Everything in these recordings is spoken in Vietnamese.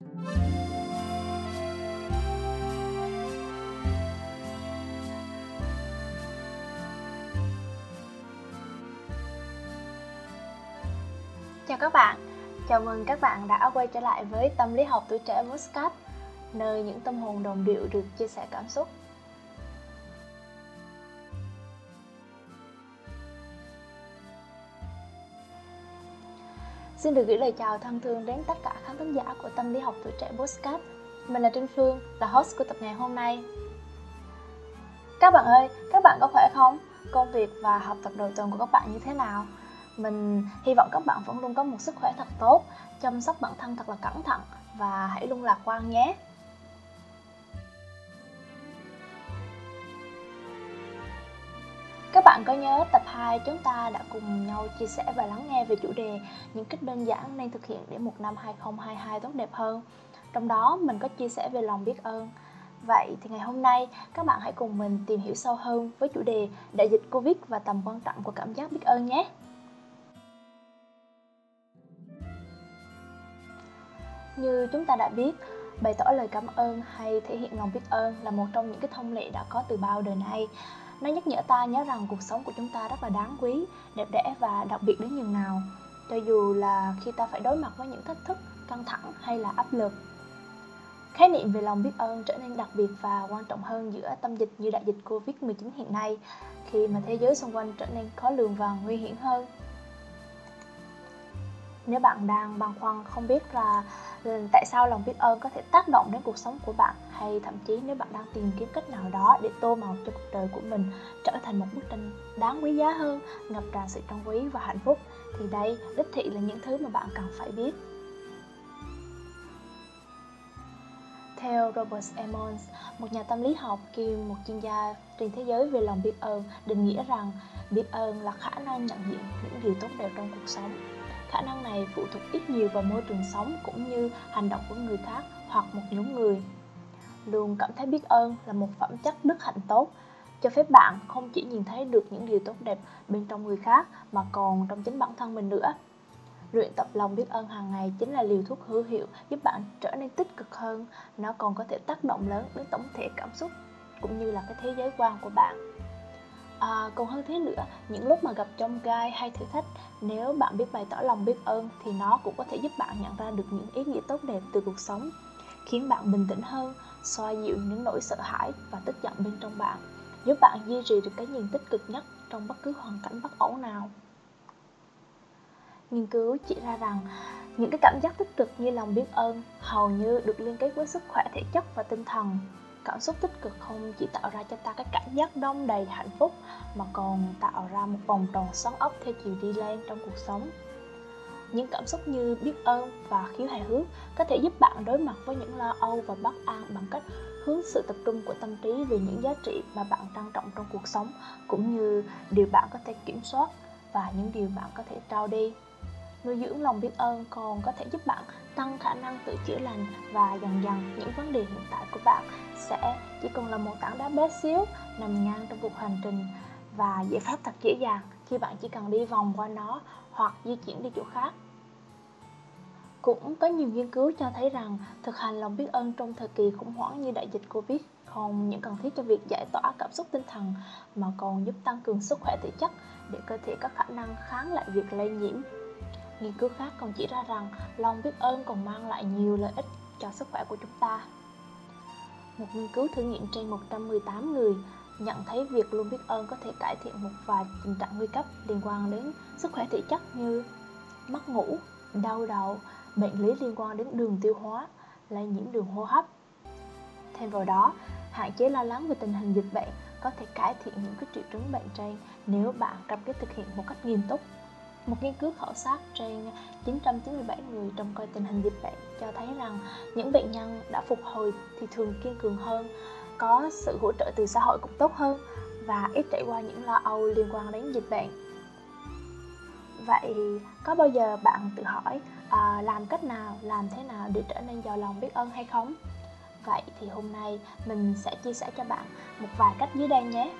Chào các bạn, chào mừng các bạn đã quay trở lại với Tâm lý học tuổi trẻ Muscat, Nơi những tâm hồn đồng điệu được chia sẻ cảm xúc. Xin được gửi lời chào thân thương đến tất cả khán thính giả của Tâm lý học tuổi trẻ Postcard Mình là Trinh Phương, là host của tập ngày hôm nay Các bạn ơi, các bạn có khỏe không? Công việc và học tập đầu tuần của các bạn như thế nào? Mình hy vọng các bạn vẫn luôn có một sức khỏe thật tốt, chăm sóc bản thân thật là cẩn thận và hãy luôn lạc quan nhé. Các bạn có nhớ tập 2 chúng ta đã cùng nhau chia sẻ và lắng nghe về chủ đề những cách đơn giản nên thực hiện để một năm 2022 tốt đẹp hơn. Trong đó mình có chia sẻ về lòng biết ơn. Vậy thì ngày hôm nay các bạn hãy cùng mình tìm hiểu sâu hơn với chủ đề đại dịch Covid và tầm quan trọng của cảm giác biết ơn nhé. Như chúng ta đã biết, bày tỏ lời cảm ơn hay thể hiện lòng biết ơn là một trong những cái thông lệ đã có từ bao đời nay. Nó nhắc nhở ta nhớ rằng cuộc sống của chúng ta rất là đáng quý, đẹp đẽ và đặc biệt đến nhường nào. Cho dù là khi ta phải đối mặt với những thách thức, căng thẳng hay là áp lực. Khái niệm về lòng biết ơn trở nên đặc biệt và quan trọng hơn giữa tâm dịch như đại dịch Covid-19 hiện nay, khi mà thế giới xung quanh trở nên khó lường và nguy hiểm hơn. Nếu bạn đang băn khoăn không biết là ừ, tại sao lòng biết ơn có thể tác động đến cuộc sống của bạn hay thậm chí nếu bạn đang tìm kiếm cách nào đó để tô màu cho cuộc đời của mình trở thành một bức tranh đáng quý giá hơn ngập tràn sự trân quý và hạnh phúc thì đây đích thị là những thứ mà bạn cần phải biết. Theo Robert Emmons, một nhà tâm lý học kiêm một chuyên gia trên thế giới về lòng biết ơn, định nghĩa rằng biết ơn là khả năng nhận diện những điều tốt đẹp trong cuộc sống khả năng này phụ thuộc ít nhiều vào môi trường sống cũng như hành động của người khác hoặc một nhóm người. Luôn cảm thấy biết ơn là một phẩm chất đức hạnh tốt, cho phép bạn không chỉ nhìn thấy được những điều tốt đẹp bên trong người khác mà còn trong chính bản thân mình nữa. Luyện tập lòng biết ơn hàng ngày chính là liều thuốc hữu hiệu giúp bạn trở nên tích cực hơn. Nó còn có thể tác động lớn đến tổng thể cảm xúc cũng như là cái thế giới quan của bạn. À, còn hơn thế nữa, những lúc mà gặp trong gai hay thử thách, nếu bạn biết bày tỏ lòng biết ơn thì nó cũng có thể giúp bạn nhận ra được những ý nghĩa tốt đẹp từ cuộc sống, khiến bạn bình tĩnh hơn, xoa dịu những nỗi sợ hãi và tức giận bên trong bạn, giúp bạn duy trì được cái nhìn tích cực nhất trong bất cứ hoàn cảnh bất ổn nào. Nghiên cứu chỉ ra rằng những cái cảm giác tích cực như lòng biết ơn hầu như được liên kết với sức khỏe thể chất và tinh thần cảm xúc tích cực không? Chỉ tạo ra cho ta cái cảm giác đông đầy hạnh phúc, mà còn tạo ra một vòng tròn xoắn ốc theo chiều đi lên trong cuộc sống. Những cảm xúc như biết ơn và khiếu hài hước có thể giúp bạn đối mặt với những lo âu và bất an bằng cách hướng sự tập trung của tâm trí về những giá trị mà bạn trân trọng trong cuộc sống, cũng như điều bạn có thể kiểm soát và những điều bạn có thể trao đi nuôi dưỡng lòng biết ơn còn có thể giúp bạn tăng khả năng tự chữa lành và dần dần những vấn đề hiện tại của bạn sẽ chỉ còn là một tảng đá bé xíu nằm ngang trong cuộc hành trình và giải pháp thật dễ dàng khi bạn chỉ cần đi vòng qua nó hoặc di chuyển đi chỗ khác. Cũng có nhiều nghiên cứu cho thấy rằng thực hành lòng biết ơn trong thời kỳ khủng hoảng như đại dịch covid không những cần thiết cho việc giải tỏa cảm xúc tinh thần mà còn giúp tăng cường sức khỏe thể chất để cơ thể có khả năng kháng lại việc lây nhiễm. Nghiên cứu khác còn chỉ ra rằng lòng biết ơn còn mang lại nhiều lợi ích cho sức khỏe của chúng ta. Một nghiên cứu thử nghiệm trên 118 người nhận thấy việc luôn biết ơn có thể cải thiện một vài tình trạng nguy cấp liên quan đến sức khỏe thể chất như mất ngủ, đau đầu, bệnh lý liên quan đến đường tiêu hóa, lây nhiễm đường hô hấp. Thêm vào đó, hạn chế lo lắng về tình hình dịch bệnh có thể cải thiện những cái triệu chứng bệnh trên nếu bạn cam kết thực hiện một cách nghiêm túc một nghiên cứu khảo sát trên 997 người trong coi tình hình dịch bệnh cho thấy rằng những bệnh nhân đã phục hồi thì thường kiên cường hơn, có sự hỗ trợ từ xã hội cũng tốt hơn và ít trải qua những lo âu liên quan đến dịch bệnh. Vậy có bao giờ bạn tự hỏi à, làm cách nào, làm thế nào để trở nên giàu lòng biết ơn hay không? Vậy thì hôm nay mình sẽ chia sẻ cho bạn một vài cách dưới đây nhé.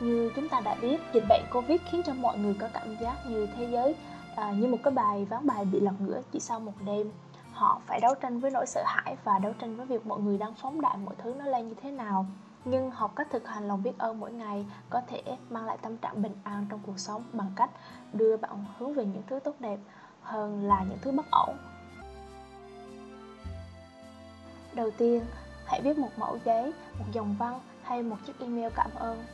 Như chúng ta đã biết, dịch bệnh Covid khiến cho mọi người có cảm giác như thế giới à, như một cái bài ván bài bị lật ngửa chỉ sau một đêm. họ phải đấu tranh với nỗi sợ hãi và đấu tranh với việc mọi người đang phóng đại mọi thứ nó lên như thế nào. Nhưng học cách thực hành lòng biết ơn mỗi ngày có thể mang lại tâm trạng bình an trong cuộc sống bằng cách đưa bạn hướng về những thứ tốt đẹp hơn là những thứ bất ổn. Đầu tiên hãy viết một mẫu giấy một dòng văn hay một chiếc email cảm ơn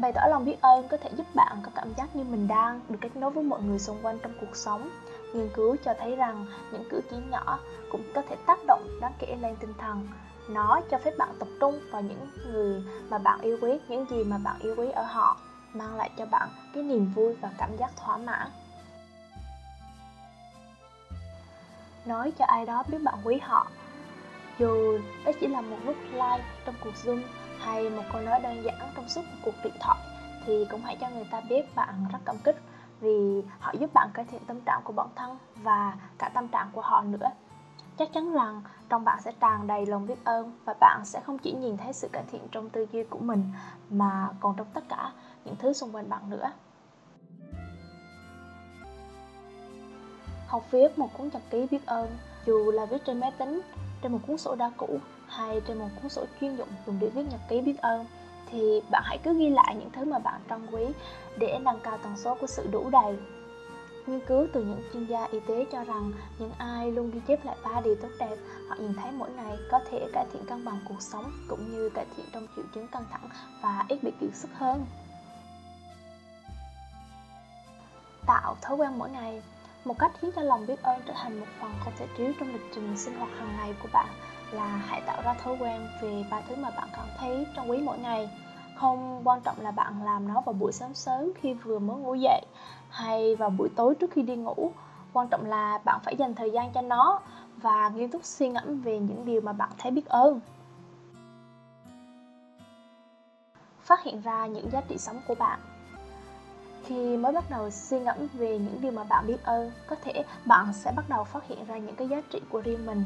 bày tỏ lòng biết ơn có thể giúp bạn có cảm giác như mình đang được kết nối với mọi người xung quanh trong cuộc sống. Nghiên cứu cho thấy rằng những cử chỉ nhỏ cũng có thể tác động đáng kể lên tinh thần. Nó cho phép bạn tập trung vào những người mà bạn yêu quý, những gì mà bạn yêu quý ở họ, mang lại cho bạn cái niềm vui và cảm giác thỏa mãn. Nói cho ai đó biết bạn quý họ, dù đó chỉ là một nút like trong cuộc zoom hay một câu nói đơn giản trong suốt một cuộc điện thoại, thì cũng hãy cho người ta biết bạn rất cảm kích vì họ giúp bạn cải thiện tâm trạng của bản thân và cả tâm trạng của họ nữa. Chắc chắn rằng trong bạn sẽ tràn đầy lòng biết ơn và bạn sẽ không chỉ nhìn thấy sự cải thiện trong tư duy của mình, mà còn trong tất cả những thứ xung quanh bạn nữa. Học viết một cuốn nhật ký biết ơn, dù là viết trên máy tính, trên một cuốn sổ đa cũ hay trên một cuốn sổ chuyên dụng dùng để viết nhật ký biết ơn, thì bạn hãy cứ ghi lại những thứ mà bạn trân quý để nâng cao tần số của sự đủ đầy. Nghiên cứu từ những chuyên gia y tế cho rằng những ai luôn ghi chép lại ba điều tốt đẹp, họ nhìn thấy mỗi ngày có thể cải thiện cân bằng cuộc sống cũng như cải thiện trong triệu chứng căng thẳng và ít bị kiệt sức hơn. Tạo thói quen mỗi ngày. Một cách khiến cho lòng biết ơn trở thành một phần không thể thiếu trong lịch trình sinh hoạt hàng ngày của bạn là hãy tạo ra thói quen về ba thứ mà bạn cảm thấy trong quý mỗi ngày. Không quan trọng là bạn làm nó vào buổi sáng sớm khi vừa mới ngủ dậy hay vào buổi tối trước khi đi ngủ. Quan trọng là bạn phải dành thời gian cho nó và nghiêm túc suy ngẫm về những điều mà bạn thấy biết ơn. Phát hiện ra những giá trị sống của bạn. Khi mới bắt đầu suy ngẫm về những điều mà bạn biết ơn, có thể bạn sẽ bắt đầu phát hiện ra những cái giá trị của riêng mình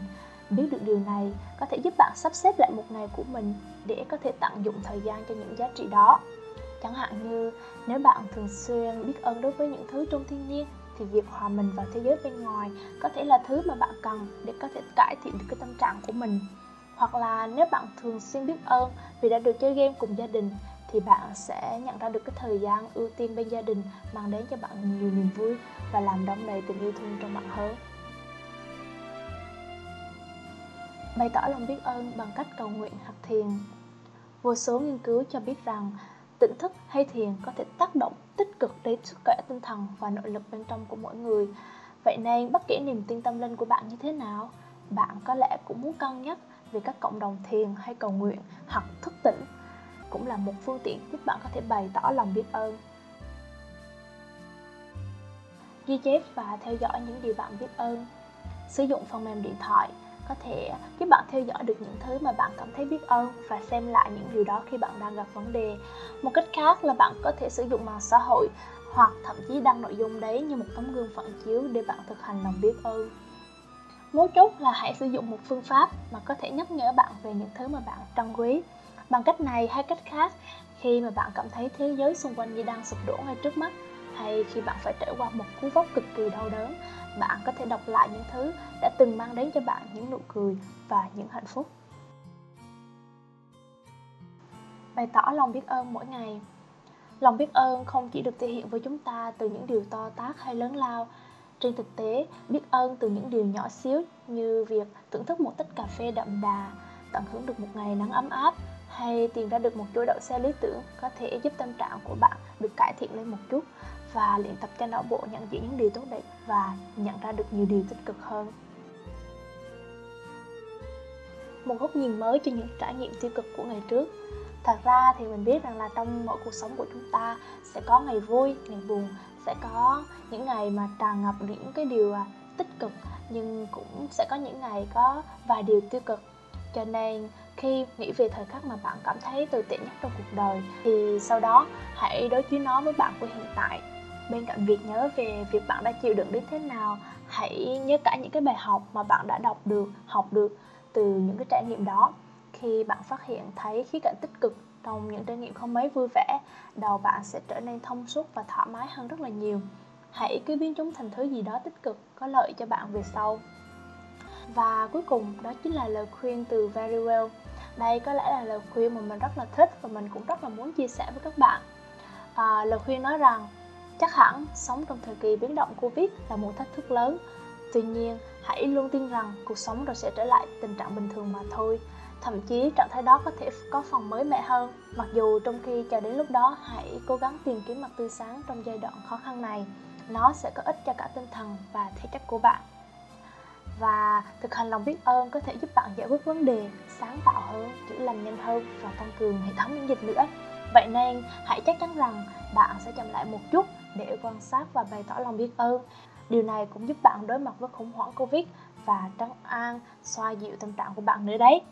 biết được điều này, có thể giúp bạn sắp xếp lại một ngày của mình để có thể tận dụng thời gian cho những giá trị đó. Chẳng hạn như, nếu bạn thường xuyên biết ơn đối với những thứ trong thiên nhiên, thì việc hòa mình vào thế giới bên ngoài có thể là thứ mà bạn cần để có thể cải thiện được cái tâm trạng của mình. Hoặc là nếu bạn thường xuyên biết ơn vì đã được chơi game cùng gia đình, thì bạn sẽ nhận ra được cái thời gian ưu tiên bên gia đình mang đến cho bạn nhiều niềm vui và làm đong đầy tình yêu thương trong bạn hơn. Bày tỏ lòng biết ơn bằng cách cầu nguyện hoặc thiền. Vô số nghiên cứu cho biết rằng, tỉnh thức hay thiền có thể tác động tích cực đến sức khỏe tinh thần và nội lực bên trong của mỗi người. Vậy nên, bất kể niềm tin tâm linh của bạn như thế nào, bạn có lẽ cũng muốn cân nhắc về các cộng đồng thiền hay cầu nguyện hoặc thức tỉnh cũng là một phương tiện giúp bạn có thể bày tỏ lòng biết ơn. Ghi chép và theo dõi những điều bạn biết ơn. Sử dụng phần mềm điện thoại có thể giúp bạn theo dõi được những thứ mà bạn cảm thấy biết ơn và xem lại những điều đó khi bạn đang gặp vấn đề. Một cách khác là bạn có thể sử dụng mạng xã hội hoặc thậm chí đăng nội dung đấy như một tấm gương phản chiếu để bạn thực hành lòng biết ơn. Mấu chốt là hãy sử dụng một phương pháp mà có thể nhắc nhở bạn về những thứ mà bạn trân quý. Bằng cách này hay cách khác, khi mà bạn cảm thấy thế giới xung quanh như đang sụp đổ ngay trước mắt hay khi bạn phải trải qua một cú vấp cực kỳ đau đớn, bạn có thể đọc lại những thứ đã từng mang đến cho bạn những nụ cười và những hạnh phúc. Bày tỏ lòng biết ơn mỗi ngày. Lòng biết ơn không chỉ được thể hiện với chúng ta từ những điều to tát hay lớn lao. Trên thực tế, biết ơn từ những điều nhỏ xíu như việc thưởng thức một tách cà phê đậm đà, tận hưởng được một ngày nắng ấm áp, hay tìm ra được một chỗ đậu xe lý tưởng có thể giúp tâm trạng của bạn được cải thiện lên một chút và luyện tập cho não bộ nhận diện những điều tốt đẹp và nhận ra được nhiều điều tích cực hơn. Một góc nhìn mới cho những trải nghiệm tiêu cực của ngày trước. Thật ra thì mình biết rằng là trong mỗi cuộc sống của chúng ta sẽ có ngày vui, ngày buồn, sẽ có những ngày mà tràn ngập những cái điều à, tích cực, nhưng cũng sẽ có những ngày có vài điều tiêu cực. Cho nên khi nghĩ về thời khắc mà bạn cảm thấy tồi tệ nhất trong cuộc đời thì sau đó hãy đối chiếu nó với bạn của hiện tại bên cạnh việc nhớ về việc bạn đã chịu đựng đến thế nào hãy nhớ cả những cái bài học mà bạn đã đọc được học được từ những cái trải nghiệm đó. Khi bạn phát hiện thấy khía cạnh tích cực trong những trải nghiệm không mấy vui vẻ đầu bạn sẽ trở nên thông suốt và thoải mái hơn rất là nhiều. Hãy cứ biến chúng thành thứ gì đó tích cực có lợi cho bạn về sau. Và cuối cùng đó chính là lời khuyên từ Very Well. Đây có lẽ là lời khuyên mà mình rất là thích và mình cũng rất là muốn chia sẻ với các bạn. À, lời khuyên nói rằng chắc hẳn sống trong thời kỳ biến động covid là một thách thức lớn. Tuy nhiên, hãy luôn tin rằng cuộc sống rồi sẽ trở lại tình trạng bình thường mà thôi. Thậm chí trạng thái đó có thể có phần mới mẻ hơn. Mặc dù trong khi chờ đến lúc đó, hãy cố gắng tìm kiếm mặt tươi sáng trong giai đoạn khó khăn này. Nó sẽ có ích cho cả tinh thần và thể chất của bạn. Và thực hành lòng biết ơn có thể giúp bạn giải quyết vấn đề sáng tạo hơn, chữa lành nhanh hơn và tăng cường hệ thống miễn dịch nữa. Vậy nên, hãy chắc chắn rằng bạn sẽ chậm lại một chút để quan sát và bày tỏ lòng biết ơn điều này cũng giúp bạn đối mặt với khủng hoảng covid và trấn an xoa dịu tâm trạng của bạn nữa đấy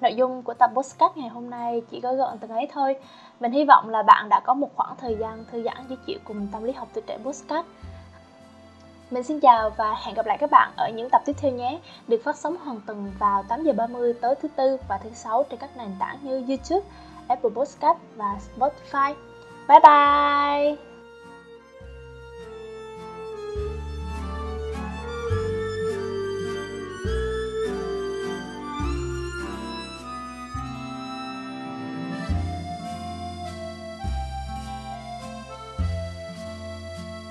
Nội dung của tập podcast ngày hôm nay chỉ có gọn từng ấy thôi. Mình hy vọng là bạn đã có một khoảng thời gian thư giãn dễ chịu cùng tâm lý học tuổi trẻ podcast. Mình xin chào và hẹn gặp lại các bạn ở những tập tiếp theo nhé. Được phát sóng hàng tuần vào 8 giờ 30 tối thứ tư và thứ sáu trên các nền tảng như YouTube, Apple Podcast và Spotify. Bye bye.